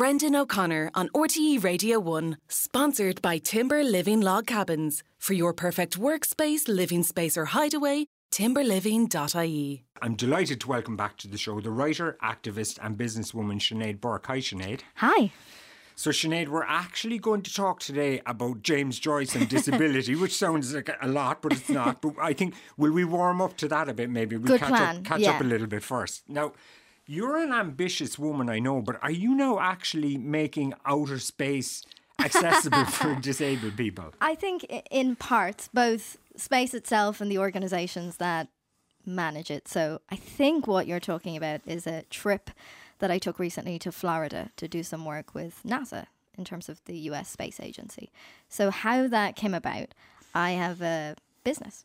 Brendan O'Connor on RTE Radio 1, sponsored by Timber Living Log Cabins. For your perfect workspace, living space, or hideaway, timberliving.ie. I'm delighted to welcome back to the show the writer, activist, and businesswoman Sinead Burke. Hi, Sinead. Hi. So, Sinead, we're actually going to talk today about James Joyce and disability, which sounds like a lot, but it's not. But I think, will we warm up to that a bit maybe? We'll Good catch, plan, Up, catch yeah. up a little bit first. Now, you're an ambitious woman, I know, but are you now actually making outer space accessible for disabled people? I think in parts, both space itself and the organizations that manage it. So I think what you're talking about is a trip that I took recently to Florida to do some work with NASA in terms of the US Space Agency. So, how that came about, I have a business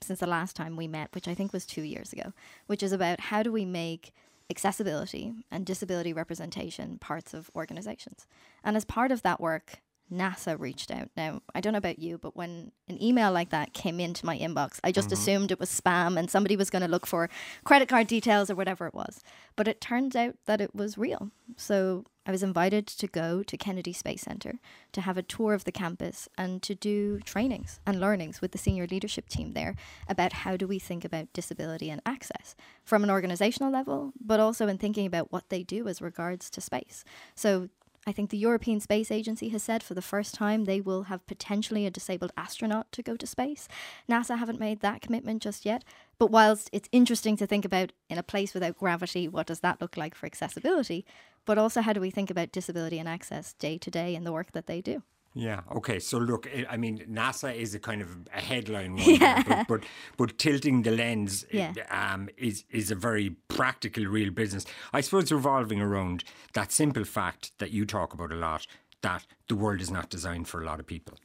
since the last time we met, which I think was two years ago, which is about how do we make accessibility and disability representation parts of organizations. And as part of that work, NASA reached out. Now, I don't know about you, but when an email like that came into my inbox, I just mm-hmm. assumed it was spam and somebody was going to look for credit card details or whatever it was. But it turns out that it was real. So I was invited to go to Kennedy Space Center to have a tour of the campus and to do trainings and learnings with the senior leadership team there about how do we think about disability and access from an organizational level, but also in thinking about what they do as regards to space. So I think the European Space Agency has said for the first time they will have potentially a disabled astronaut to go to space. NASA haven't made that commitment just yet. But whilst it's interesting to think about in a place without gravity, what does that look like for accessibility? But also, how do we think about disability and access day to day in the work that they do? Yeah. Okay. So look, I- I mean, NASA is a kind of a headline one, there, but, but but tilting the lens Yeah. um, is is a very practical, real business. I suppose revolving around that simple fact that you talk about a lot that the world is not designed for a lot of people.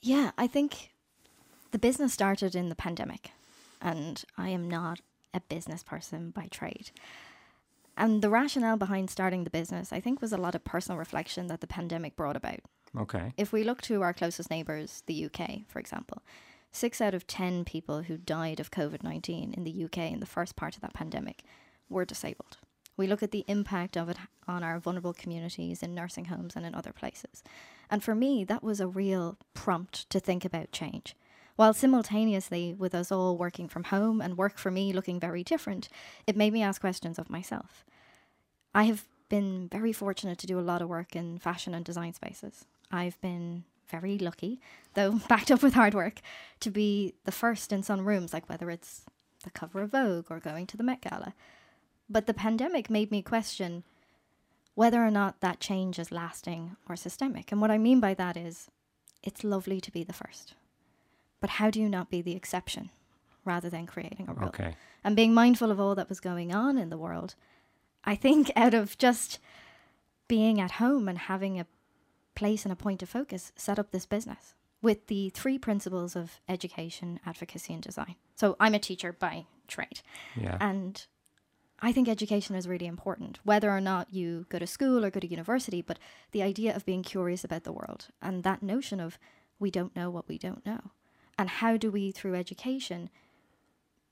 Yeah, I think the business started in the pandemic, and I am not a business person by trade. And the rationale behind starting the business, I think, was a lot of personal reflection that the pandemic brought about. Okay. If we look to our closest neighbours, the UK, for example, six out of 10 people who died of COVID 19 in the UK in the first part of that pandemic were disabled. We look at the impact of it on our vulnerable communities in nursing homes and in other places. And for me, that was a real prompt to think about change. While simultaneously, with us all working from home and work for me looking very different, it made me ask questions of myself. I have been very fortunate to do a lot of work in fashion and design spaces. I've been very lucky, though backed up with hard work, to be the first in some rooms, like whether it's the cover of Vogue or going to the Met Gala. But the pandemic made me question whether or not that change is lasting or systemic. And what I mean by that is it's lovely to be the first. But how do you not be the exception rather than creating a rule? Okay. and being mindful of all that was going on in the world, I think out of just being at home and having a place and a point of focus, set up this business with the three principles of education, advocacy, and design. So I'm a teacher by trade. Yeah. And I think education is really important, whether or not you go to school or go to university, but the idea of being curious about the world and that notion of we don't know what we don't know. And how do we, through education,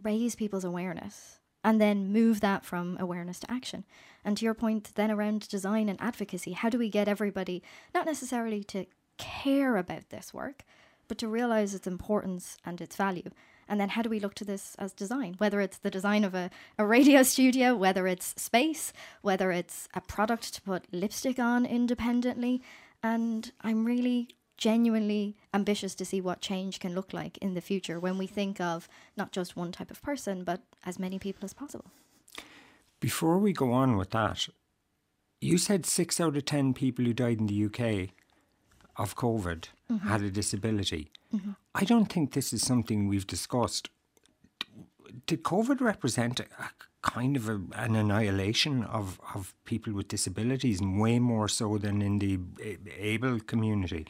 raise people's awareness and then move that from awareness to action? And to your point, then around design and advocacy, how do we get everybody not necessarily to care about this work, but to realize its importance and its value? And then how do we look to this as design? Whether it's the design of a, a radio studio, whether it's space, whether it's a product to put lipstick on independently. And I'm really genuinely ambitious to see what change can look like in the future when we think of not just one type of person, but as many people as possible. Before we go on with that, you said six out of 10 people who died in the UK of COVID mm-hmm. had a disability. Mm-hmm. I don't think this is something we've discussed. Did COVID represent a, a kind of a, an annihilation of, of people with disabilities, and way more so than in the able community?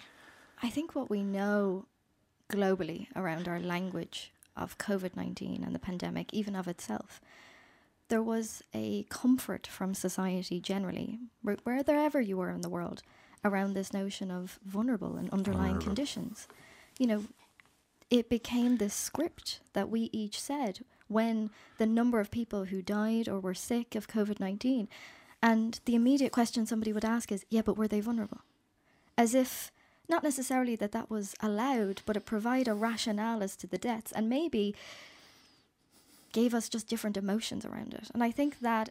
I think what we know globally around our language of COVID 19 and the pandemic, even of itself, there was a comfort from society generally, where- wherever you were in the world, around this notion of vulnerable and underlying conditions. You know, it became this script that we each said when the number of people who died or were sick of COVID 19 And the immediate question somebody would ask is, yeah, but were they vulnerable? As if not necessarily that that was allowed, but it provided a rationale as to the deaths and maybe gave us just different emotions around it. And I think that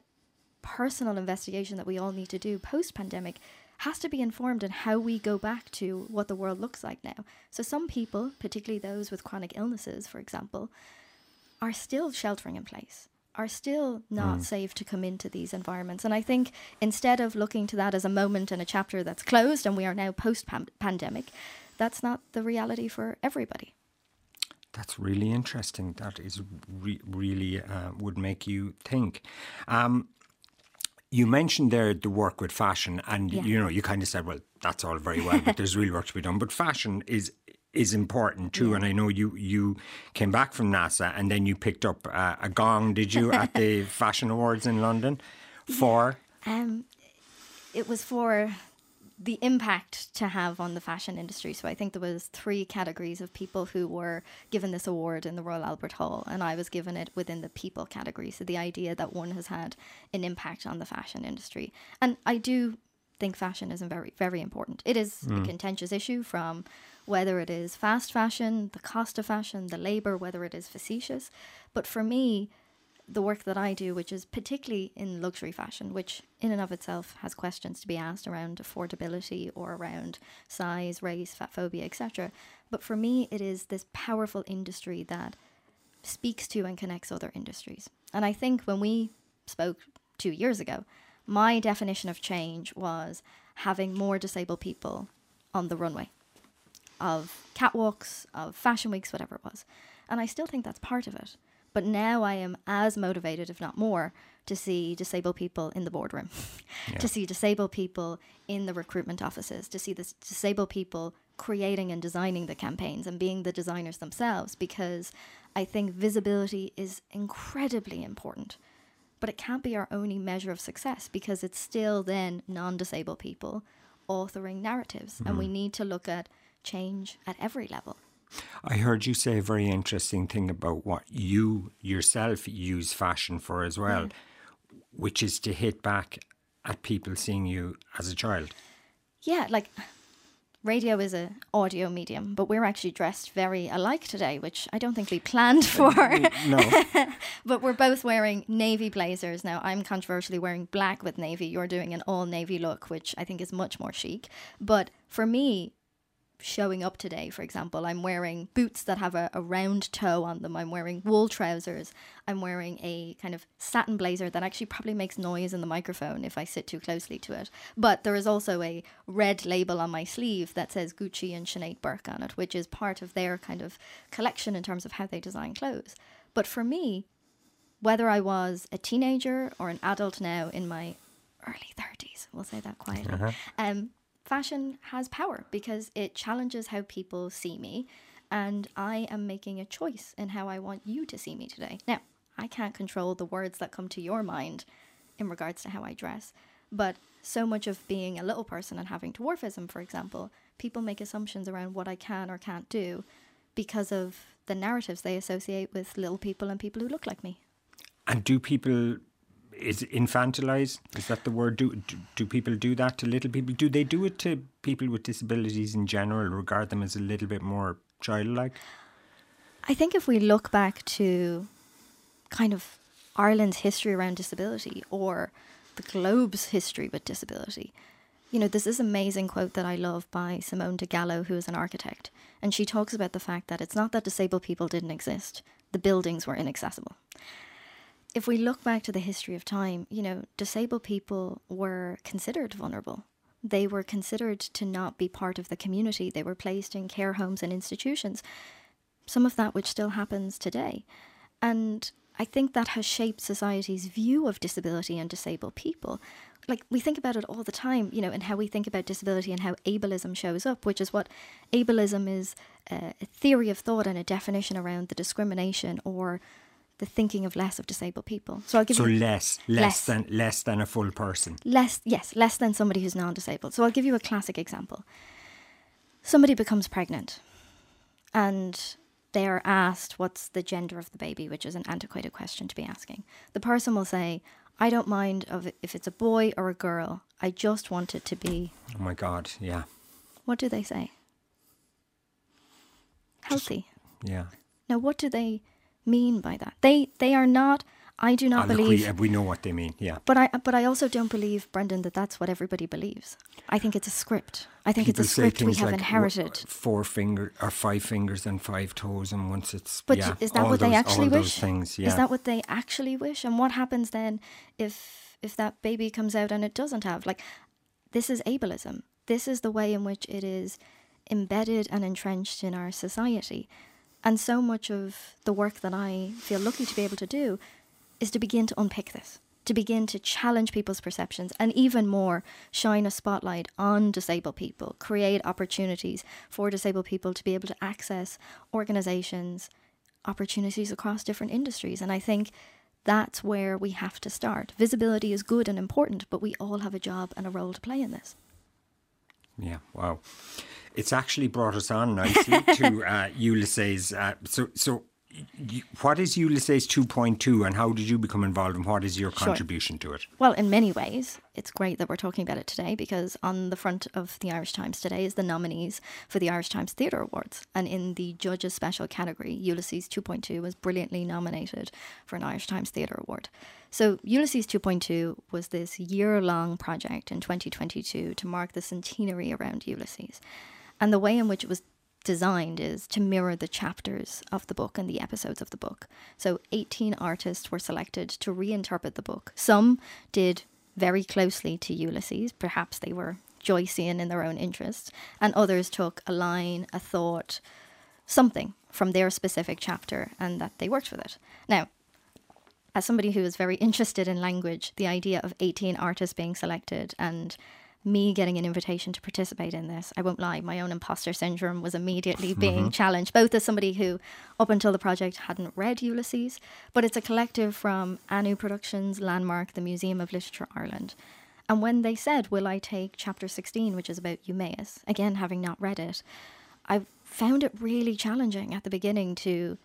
personal investigation that we all need to do post pandemic has to be informed in how we go back to what the world looks like now. So, some people, particularly those with chronic illnesses, for example, are still sheltering in place, are still not mm. safe to come into these environments. And I think instead of looking to that as a moment and a chapter that's closed and we are now post pandemic, that's not the reality for everybody. That's really interesting. That is re- really uh, would make you think. Um, you mentioned there the work with fashion, and yeah. you know you kind of said, "Well, that's all very well, but there's real work to be done." But fashion is is important too, yeah. and I know you you came back from NASA, and then you picked up uh, a gong. Did you at the Fashion Awards in London? For um, it was for the impact to have on the fashion industry. So I think there was three categories of people who were given this award in the Royal Albert Hall, and I was given it within the people category. So the idea that one has had an impact on the fashion industry, and I do think fashion is very very important. It is mm. a contentious issue from whether it is fast fashion, the cost of fashion, the labor, whether it is facetious, but for me the work that I do, which is particularly in luxury fashion, which in and of itself has questions to be asked around affordability or around size, race, fat phobia, etc. But for me, it is this powerful industry that speaks to and connects other industries. And I think when we spoke two years ago, my definition of change was having more disabled people on the runway of catwalks, of fashion weeks, whatever it was. And I still think that's part of it. But now I am as motivated, if not more, to see disabled people in the boardroom, yeah. to see disabled people in the recruitment offices, to see the disabled people creating and designing the campaigns and being the designers themselves, because I think visibility is incredibly important. But it can't be our only measure of success because it's still then non disabled people authoring narratives. Mm-hmm. And we mm-hmm. need to look at change at every level. I heard you say a very interesting thing about what you yourself use fashion for as well, yeah. which is to hit back at people seeing you as a child. Yeah, like radio is a audio medium, but we're actually dressed very alike today, which I don't think we planned uh, for. no. but we're both wearing navy blazers. Now, I'm controversially wearing black with navy. You're doing an all navy look, which I think is much more chic. But for me, showing up today, for example, I'm wearing boots that have a, a, round toe on them. I'm wearing wool trousers. I'm wearing a kind of satin blazer that actually probably makes noise in the microphone if I sit too closely to it. But there is also a red label on my sleeve that says Gucci and Sinead Burke on it, which is part of their kind of collection in terms of how they design clothes. But for me, whether I was a teenager or an adult now in my early 30s, we'll say that quietly, uh-huh. um, fashion has power because it challenges how people see me and I am making a choice in how I want you to see me today. Now, I can't control the words that come to your mind in regards to how I dress, but so much of being a little person and having dwarfism, for example, people make assumptions around what I can or can't do because of the narratives they associate with little people and people who look like me. And do people is infantilize? Is that the word? Do, do, do people do that to little people? Do they do it to people with disabilities in general? Regard them as a little bit more childlike? I think if we look back to kind of Ireland's history around disability or the globe's history with disability, you know, there's this amazing quote that I love by Simone de Gallo, who is an architect. And she talks about the fact that it's not that disabled people didn't exist, the buildings were inaccessible if we look back to the history of time, you know, disabled people were considered vulnerable. They were considered to not be part of the community. They were placed in care homes and institutions. Some of that which still happens today. And I think that has shaped society's view of disability and disabled people. Like we think about it all the time, you know, and how we think about disability and how ableism shows up, which is what ableism is uh, a theory of thought and a definition around the discrimination or the thinking of less of disabled people. So I'll give so you less, less, less than less than a full person. Less, yes, less than somebody who's non-disabled. So I'll give you a classic example. Somebody becomes pregnant, and they are asked what's the gender of the baby, which is an antiquated question to be asking. The person will say, I don't mind of if it's a boy or a girl. I just want it to be. Oh my God, yeah, What do they say? Healthy. yeah. Now, what do they mean by that? They they are not. I do not Ah, look, believe. we, we know what they mean. Yeah. But I but I also don't believe, Brendan, that that's what everybody believes. I think it's a script. I think People it's a script we have like inherited. four finger or five fingers and five toes, and once it's But yeah, is that what they actually all wish? Those things, yeah. Is that what they actually wish? And what happens then if if that baby comes out and it doesn't have like this is ableism. This is the way in which it is embedded and entrenched in our society. And so much of the work that I feel lucky to be able to do is to begin to unpick this, to begin to challenge people's perceptions, and even more, shine a spotlight on disabled people, create opportunities for disabled people to be able to access organizations, opportunities across different industries. And I think that's where we have to start. Visibility is good and important, but we all have a job and a role to play in this. Yeah, wow. It's actually brought us on nicely to uh, Ulysses. Uh, so, so what is Ulysses 2.2 and how did you become involved and what is your Sure. contribution to it? Well, in many ways, it's great that we're talking about it today because on the front of the Irish Times today is the nominees for the Irish Times Theatre Awards. And in the Judges Special category, Ulysses 2.2 was brilliantly nominated for an Irish Times Theatre Award. So, Ulysses 2.2 was this year long project in 2022 to mark the centenary around Ulysses. And the way in which it was designed is to mirror the chapters of the book and the episodes of the book. So 18 artists were selected to reinterpret the book. Some did very closely to Ulysses, perhaps they were Joycean in their own interests, and others took a line, a thought, something from their specific chapter and that they worked with it. Now, as somebody who is very interested in language, the idea of 18 artists being selected and me getting an invitation to participate in this, I won't lie, my own imposter syndrome was immediately mm-hmm. being challenged, both as somebody who, up until the project, hadn't read Ulysses, but it's a collective from Anu Productions, Landmark, the Museum of Literature Ireland. And when they said, Will I take chapter 16, which is about Eumaeus, again, having not read it, I found it really challenging at the beginning to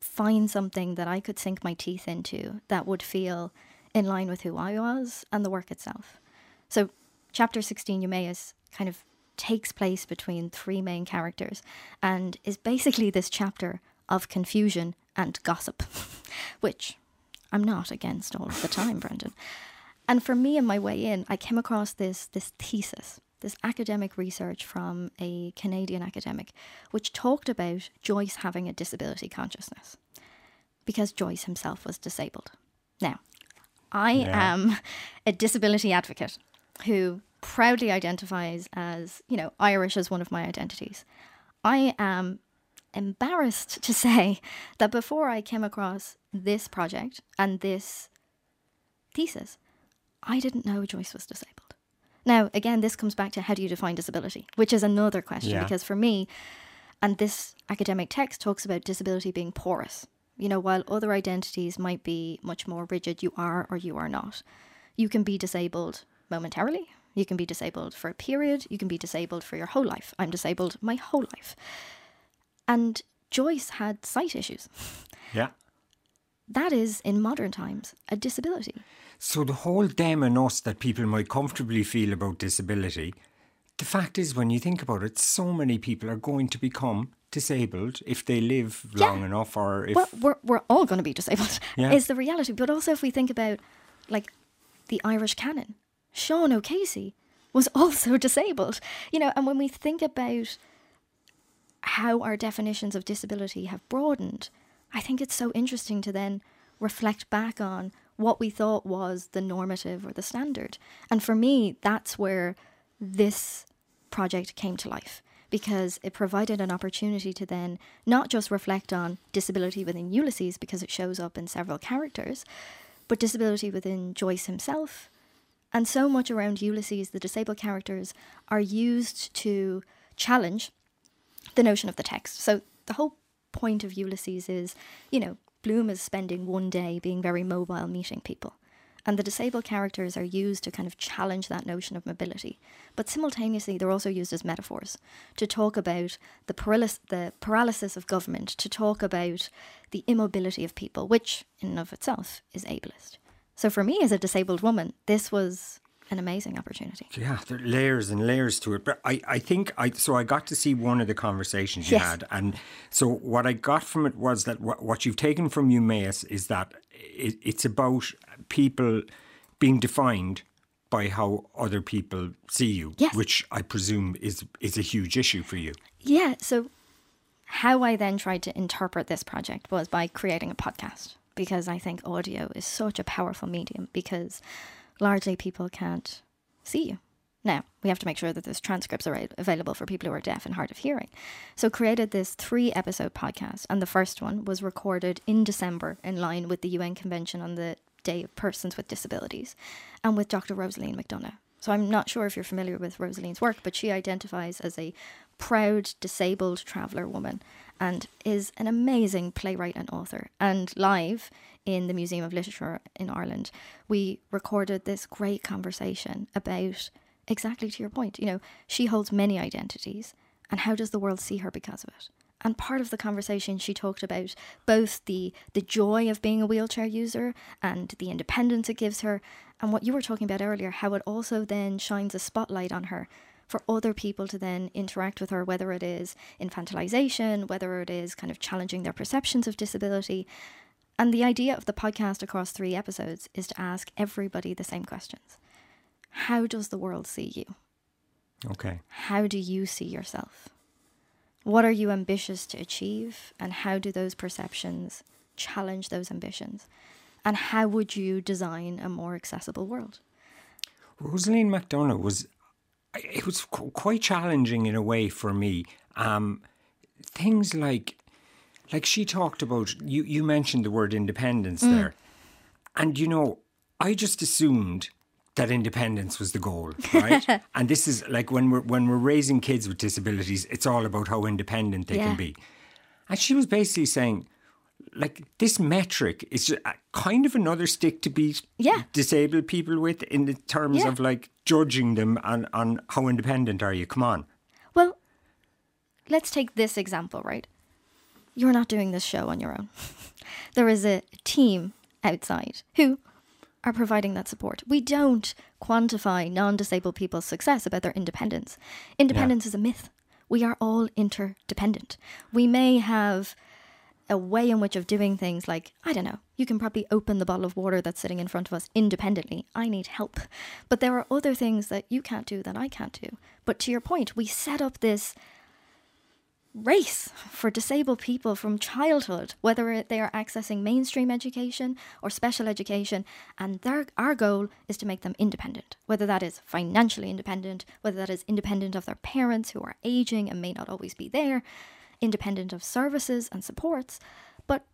find something that I could sink my teeth into that would feel in line with who I was and the work itself. So, chapter 16, Eumaeus, kind of takes place between three main characters and is basically this chapter of confusion and gossip, which I'm not against all of the time, Brendan. And for me, on my way in, I came across this this thesis, this academic research from a Canadian academic, which talked about Joyce having a disability consciousness, because Joyce himself was disabled. Now, I Yeah. am a disability advocate who proudly identifies as, you know, Irish as one of my identities. I am embarrassed to say that before I came across this project and this thesis, I didn't know Joyce was disabled. Now, again, this comes back to how do you define disability, which is another question Yeah. because for me, and this academic text talks about disability being porous. You know, while other identities might be much more rigid, you are or you are not. You can be disabled momentarily, you can be disabled for a period, you can be disabled for your whole life. I'm disabled my whole life. And Joyce had sight issues. Yeah. That is, in modern times, a disability. So the whole and that people might comfortably feel about disability, the fact is when you think about it, so many people are going to become disabled if they live long enough or if well, we're, we're all going to be disabled, Yeah. is the reality. But also, if we think about like the Irish canon, Sean O'Casey was also disabled. You know, and when we think about how our definitions of disability have broadened, I think it's so interesting to then reflect back on what we thought was the normative or the standard. And for me, that's where this project came to life because it provided an opportunity to then not just reflect on disability within Ulysses because it shows up in several characters, but disability within Joyce himself. And so much around Ulysses, the disabled characters are used to challenge the notion of the text. So the whole point of Ulysses is, you know, Bloom is spending one day being very mobile, meeting people. And the disabled characters are used to kind of challenge that notion of mobility. But simultaneously, they're also used as metaphors to talk about the, paralysis, the paralysis of government, to talk about the immobility of people, which in and of itself is ableist. So for me as a disabled woman, this was an amazing opportunity. Yeah, there are layers and layers to it. But I, I think I so I got to see one of the conversations you Yes. had, and so what I got from it was that what, what you've taken from Eumaeus is that it, it's about people being defined by how other people see you, Yes. which I presume is is a huge issue for you. Yeah. So, how I then tried to interpret this project was by creating a podcast because I think audio is such a powerful medium because largely people can't see you. Now, we have to make sure that those transcripts are available for people who are deaf and hard of hearing. So, created this three episode podcast, and the first one was recorded in December in line with the UN Convention on the Day of Persons with Disabilities and with Dr. Rosaleen McDonagh. So, I'm not sure if you're familiar with Rosaleen's work, but she identifies as a proud disabled traveller woman and is an amazing playwright and author. And live in the Museum of Literature in Ireland, we recorded this great conversation about exactly to your point. You know, she holds many identities, and how does the world see her because of it? And part of the conversation, she talked about both the the joy of being a wheelchair user and the independence it gives her, and what you were talking about earlier, how it also then shines a spotlight on her for other people to then interact with her, whether it is infantilization, whether it is kind of challenging their perceptions of disability. And the idea of the podcast across three episodes is to ask everybody the same questions. How does the world see you? Okay. How do you see yourself? What are you ambitious to achieve? And how do those perceptions challenge those ambitions? And how would you design a more accessible world? Rosaleen McDonagh was it was qu- quite challenging in a way for me. Um, things like like she talked about you you mentioned the word independence there. And you know, I just assumed that independence was the goal, right? and this is like when we're when we're raising kids with disabilities, it's all about how independent they Yeah. can be. And she was basically saying like this metric is kind of another stick to beat Yeah. disabled people with in the terms Yeah. of like judging them on, on how independent are you. Come on. Well, let's take this example, right? You're not doing this show on your own. there is a team outside who are providing that support. We don't quantify non disabled people's success about their independence. Independence is a myth. We are all interdependent. We may have a way in which of doing things like i don't know you can probably open the bottle of water that's sitting in front of us independently. I need help. But there are other things that you can't do that i can't do. But to your point we set up this race for disabled people from childhood whether they are accessing mainstream education or special education and their our goal is to make them independent whether that is financially independent whether that is independent of their parents who are aging and may not always be there independent of services and supports, but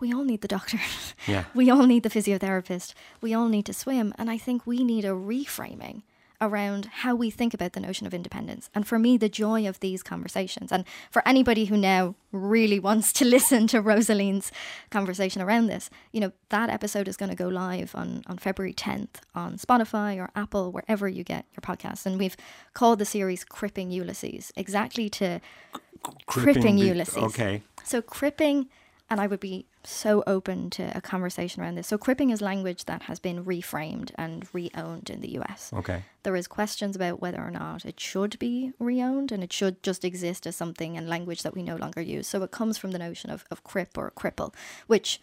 we all need the doctor. Yeah. we all need the physiotherapist. We all need to swim. And I think we need a reframing around how we think about the notion of independence. And for me, the joy of these conversations, and for anybody who now really wants to listen to Rosaleen's conversation around this, you know, that episode is going to go live on, on February 10th on Spotify or Apple, wherever you get your podcasts. And we've called the series Cripping Ulysses, exactly to cripping Ulysses. Okay. So cripping, and I would be so open to a conversation around this. So cripping is language that has been reframed and re-owned in the US. Okay. There is questions about whether or not it should be re-owned and it should just exist as something and language that we no longer use. So it comes from the notion of, of crip or cripple, which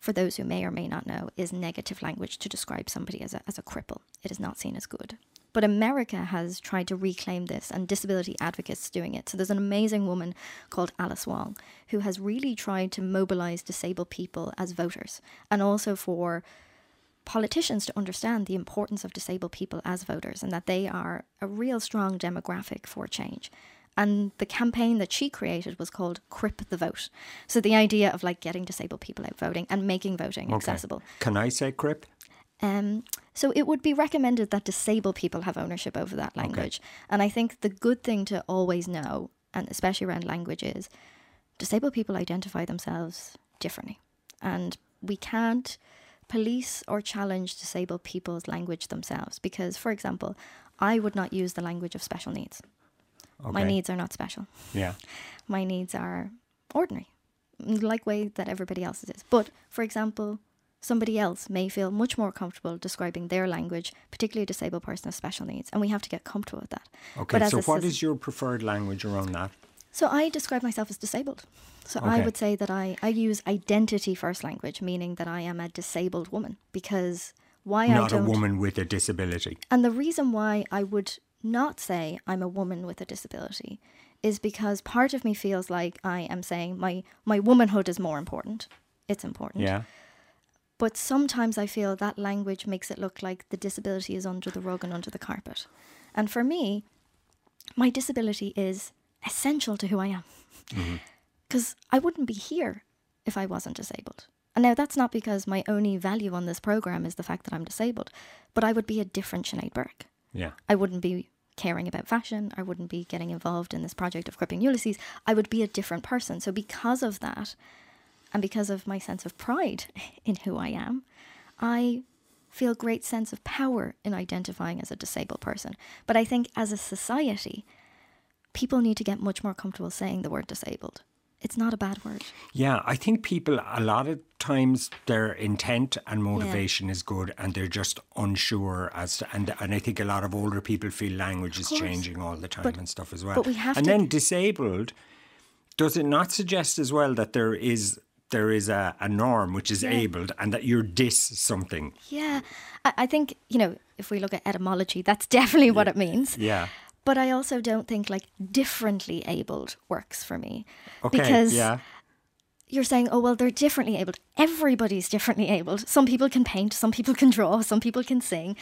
for those who may or may not know, is negative language to describe somebody as a, as a cripple. It is not seen as good. But America has tried to reclaim this, and disability advocates doing it. So there's an amazing woman called Alice Wong who has really tried to mobilize disabled people as voters, and also for politicians to understand the importance of disabled people as voters and that they are a real strong demographic for change. And the campaign that she created was called Crip the Vote. So the idea of like getting disabled people out voting and making voting Okay. accessible. Can I say crip? Um, so it would be recommended that disabled people have ownership over that language. And I think the good thing to always know, and especially around language, is disabled people identify themselves differently. And we can't police or challenge disabled people's language themselves. Because, for example, I would not use the language of special needs. Okay. My needs are not special Yeah. my needs are ordinary, like way that everybody else's is. But for example, somebody else may feel much more comfortable describing their language, particularly a disabled person with special needs, and we have to get comfortable with that. Okay, But as so what your preferred language around that? So I describe myself as disabled. So I would say that I, I use identity first language, meaning that I am a disabled woman because why I Not a woman with a disability. and the reason why I would not say I'm a woman with a disability is because part of me feels like I am saying my my womanhood is more important. It's important. Yeah. But sometimes I feel that language makes it look like the disability is under the rug and under the carpet. And for me, my disability is essential to who I am. Mm-hmm. Because I wouldn't be here if I wasn't disabled. And now that's not because my only value on this program is the fact that I'm disabled, but I would be a different Sinead Burke. Yeah. I wouldn't be caring about fashion. I wouldn't be getting involved in this project of Cripping Ulysses. I would be a different person. So, because of that, and because of my sense of pride in who I am, I feel great sense of power in identifying as a disabled person. But I think as a society, people need to get much more comfortable saying the word disabled. It's not a bad word. Yeah, I think people a lot of times their intent and motivation is good and they're just unsure as to and and I think a lot of older people feel language is changing all the time But- and stuff as well. but we have and to- then disabled does it not suggest as well that there is there is a, a norm which is abled and that you're dis something. Yeah. I, I think, you know, if we look at etymology, that's definitely what it means. Yeah. But I also don't think like differently abled works for me. Okay. Because yeah. you're saying, oh, well, they're differently abled. Everybody's differently abled. Some people can paint, some people can draw, some people can sing.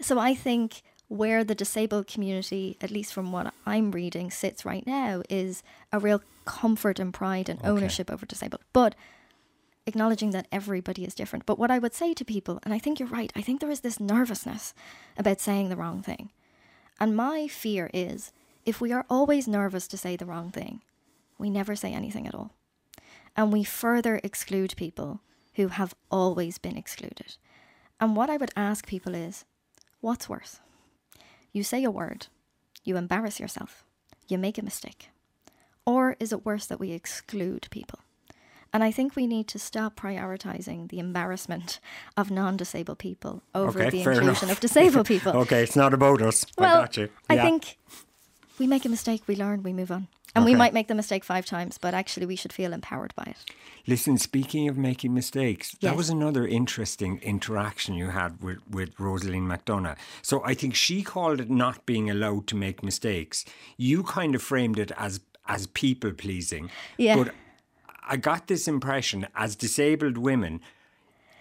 So I think where the disabled community, at least from what I'm reading, sits right now is a real comfort and pride and ownership over disabled. But acknowledging that everybody is different. But what I would say to people, and I think you're right, I think there is this nervousness about saying the wrong thing. And my fear is if we are always nervous to say the wrong thing, we never say anything at all. And we further exclude people who have always been excluded. And what I would ask people is what's worse? You say a word, you embarrass yourself, you make a mistake. Or is it worse that we exclude people? And I think we need to stop prioritizing the embarrassment of non disabled people over Okay, the inclusion enough. of disabled people. Okay, it's not about us. Well, I got you. I think we make a mistake, we learn, we move on. And we might make the mistake five times, but actually we should feel empowered by it. Listen, speaking of making mistakes, that was another interesting interaction you had with, with Rosaleen McDonagh. So I think she called it not being allowed to make mistakes. You kind of framed it as as people pleasing. Yeah. But I got this impression as disabled women,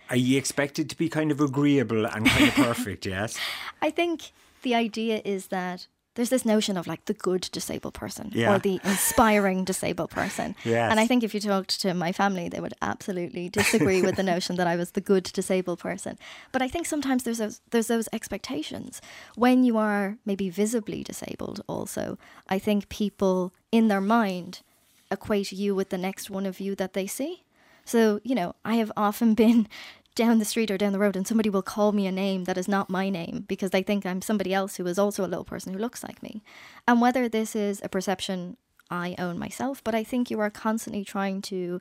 are you expected to be kind of agreeable and kind of perfect, yes? I think the idea is that there's this notion of like the good disabled person Yeah. or the inspiring disabled person. Yes. And I think if you talked to my family, they would absolutely disagree with the notion that I was the good disabled person. But I think sometimes there's those, there's those expectations when you are maybe visibly disabled. Also, I think people in their mind equate you with the next one of you that they see. So, you know, I have often been down the street or down the road and somebody will call me a name that is not my name because they think I'm somebody else who is also a little person who looks like me. And whether this is a perception I own myself, but I think you are constantly trying to,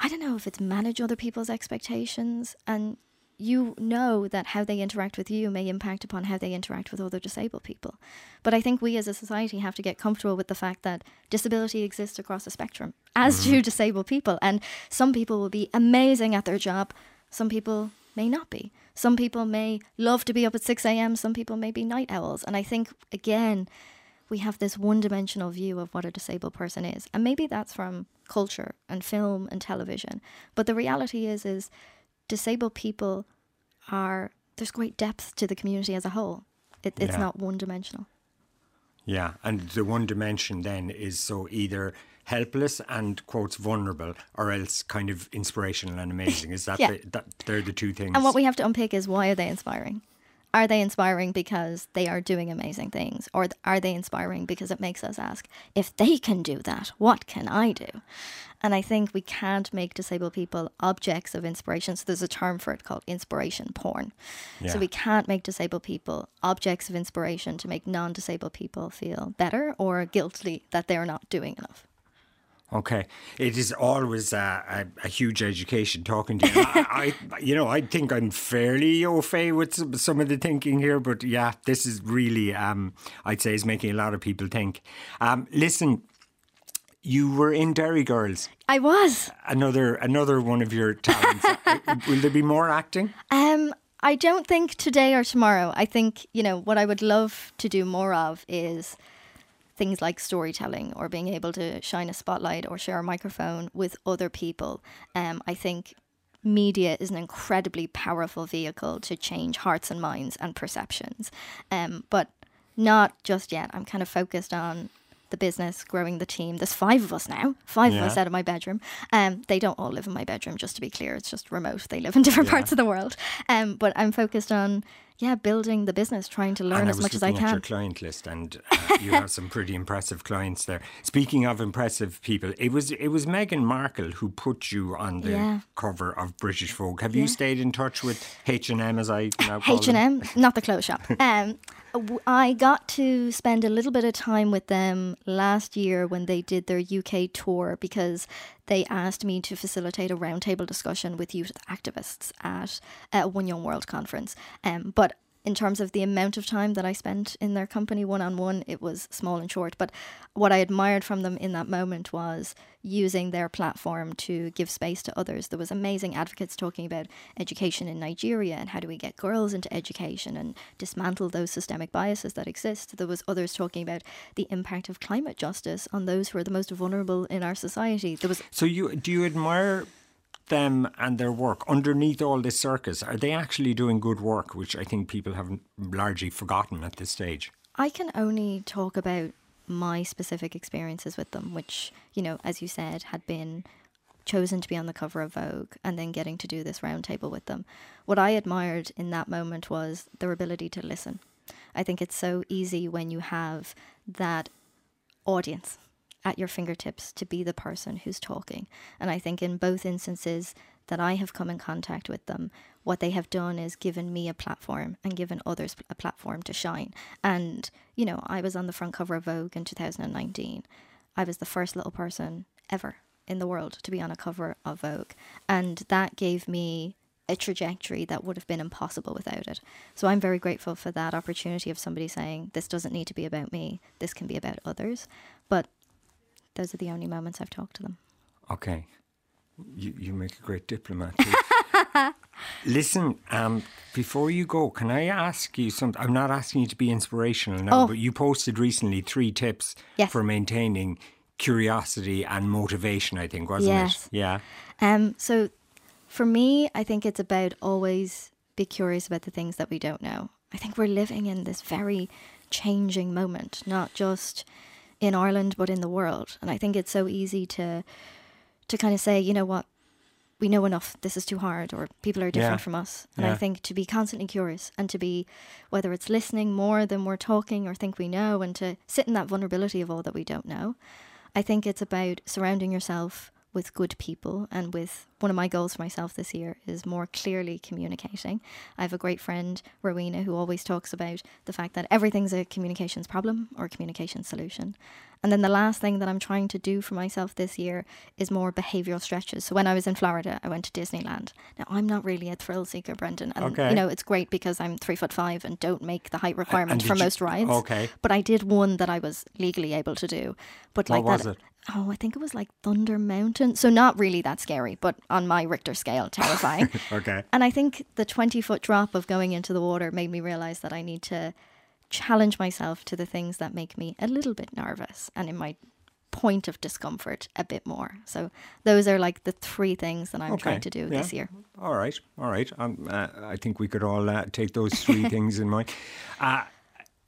I don't know if it's manage other people's expectations and you know that how they interact with you may impact upon how they interact with other disabled people. But I think we as a society have to get comfortable with the fact that disability exists across a spectrum, as mm-hmm. do disabled people. And some people will be amazing at their job, some people may not be. Some people may love to be up at 6 a.m., some people may be night owls. And I think, again, we have this one dimensional view of what a disabled person is. And maybe that's from culture and film and television. But the reality is is disabled people are there's great depth to the community as a whole. It, it's Yeah. not one dimensional. Yeah, and the one dimension then is so either helpless and quotes vulnerable, or else kind of inspirational and amazing. Is that, Yeah. the, that they're the two things? And what we have to unpick is why are they inspiring? Are they inspiring because they are doing amazing things? Or are they inspiring because it makes us ask, if they can do that, what can I do? And I think we can't make disabled people objects of inspiration. So there's a term for it called inspiration porn. Yeah. So we can't make disabled people objects of inspiration to make non disabled people feel better or guilty that they're not doing enough. Okay, it is always a, a, a huge education talking to you. I, I, you know, I think I'm fairly au fait with some, some, of the thinking here, but yeah, this is really, um, I'd say, is making a lot of people think. Um, listen, you were in Derry Girls. I was another another one of your talents. Uh, will there be more acting? Um, I don't think today or tomorrow. I think you know what I would love to do more of is things like storytelling or being able to shine a spotlight or share a microphone with other people. Um, I think media is an incredibly powerful vehicle to change hearts and minds and perceptions. Um, but not just yet. I'm kind of focused on the business, growing the team. There's five of us now, five yeah. of us out of my bedroom. Um, they don't all live in my bedroom, just to be clear. It's just remote. They live in different yeah. parts of the world. Um, but I'm focused on yeah, building the business, trying to learn as much as I can. At your client list, and uh, you have some pretty impressive clients there. Speaking of impressive people, it was it was Meghan Markle who put you on the yeah. cover of British Vogue. Have yeah. you stayed in touch with H and M, as I now call H and M, not the clothes shop. Um, I got to spend a little bit of time with them last year when they did their UK tour because they asked me to facilitate a roundtable discussion with youth activists at a One Young World conference. Um, but in terms of the amount of time that I spent in their company one on one, it was small and short. But what I admired from them in that moment was using their platform to give space to others. There was amazing advocates talking about education in Nigeria and how do we get girls into education and dismantle those systemic biases that exist. There was others talking about the impact of climate justice on those who are the most vulnerable in our society. There was So you do you admire them and their work underneath all this circus? Are they actually doing good work, which I think people have largely forgotten at this stage? I can only talk about my specific experiences with them, which, you know, as you said, had been chosen to be on the cover of Vogue and then getting to do this roundtable with them. What I admired in that moment was their ability to listen. I think it's so easy when you have that audience at your fingertips to be the person who's talking. And I think in both instances that I have come in contact with them, what they have done is given me a platform and given others a platform to shine. And, you know, I was on the front cover of Vogue in 2019. I was the first little person ever in the world to be on a cover of Vogue. And that gave me a trajectory that would have been impossible without it. So I'm very grateful for that opportunity of somebody saying, this doesn't need to be about me, this can be about others. But those are the only moments I've talked to them. Okay. You, you make a great diplomat. Listen, um, before you go, can I ask you something? I'm not asking you to be inspirational now, oh. but you posted recently three tips yes. for maintaining curiosity and motivation, I think, wasn't yes. it? Yeah. Um, so for me, I think it's about always be curious about the things that we don't know. I think we're living in this very changing moment, not just in Ireland but in the world. And I think it's so easy to to kind of say, you know what, we know enough. This is too hard, or people are different yeah. from us. And yeah. I think to be constantly curious and to be, whether it's listening more than we're talking or think we know, and to sit in that vulnerability of all that we don't know. I think it's about surrounding yourself with good people and with one of my goals for myself this year is more clearly communicating. I have a great friend, Rowena, who always talks about the fact that everything's a communications problem or a communication solution. And then the last thing that I'm trying to do for myself this year is more behavioral stretches. So when I was in Florida, I went to Disneyland. Now I'm not really a thrill seeker, Brendan, and okay. you know it's great because I'm three foot five and don't make the height requirement for most rides. Okay, but I did one that I was legally able to do. But like what that, oh, I think it was like Thunder Mountain. So not really that scary, but on my Richter scale, terrifying. okay. And I think the 20 foot drop of going into the water made me realize that I need to challenge myself to the things that make me a little bit nervous and in my point of discomfort a bit more. So those are like the three things that I'm okay. trying to do yeah. this year. All right, all right. Um, uh, I think we could all uh, take those three things in mind. Uh,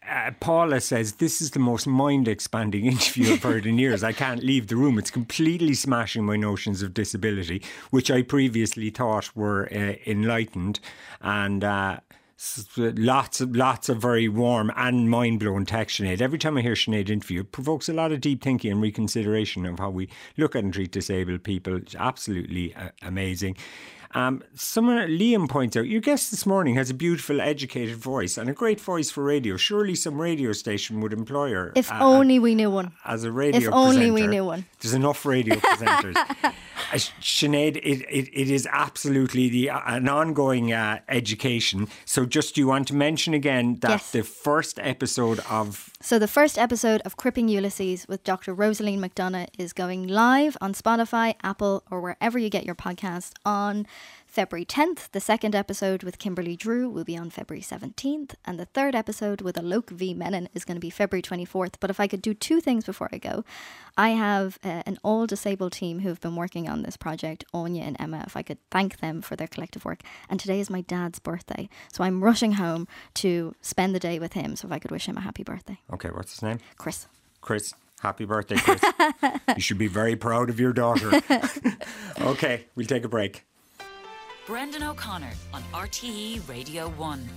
uh, Paula says, This is the most mind expanding interview I've heard in years. I can't leave the room. It's completely smashing my notions of disability, which I previously thought were uh, enlightened. And uh, lots of lots of very warm and mind blowing text, Sinead. Every time I hear Sinead interview, it provokes a lot of deep thinking and reconsideration of how we look at and treat disabled people. It's absolutely uh, amazing. Um, someone, Liam points out, your guest this morning has a beautiful, educated voice and a great voice for radio. Surely some radio station would employ her. If uh, only we knew one. as a radio presenter. If only we knew one. There's enough radio presenters. Uh, Sinead, it, it, it is absolutely the, uh, an ongoing uh, education. So, just do you want to mention again that Yes. the first episode of So the first episode of Cripping Ulysses with Dr. Rosaleen McDonagh is going live on Spotify, Apple, or wherever you get your podcast on February 10th. The second episode with Kimberly Drew will be on February 17th. And the third episode with Alok V. Menon is going to be February 24th. But if I could do two things before I go, I have uh, an all disabled team who have been working on this project, Anya and Emma. If I could thank them for their collective work. And today is my dad's birthday. So I'm rushing home to spend the day with him. So if I could wish him a happy birthday. Okay, what's his name? Chris. Chris. Happy birthday, Chris. you should be very proud of your daughter. okay, we'll take a break. Brendan O'Connor on RTE Radio 1.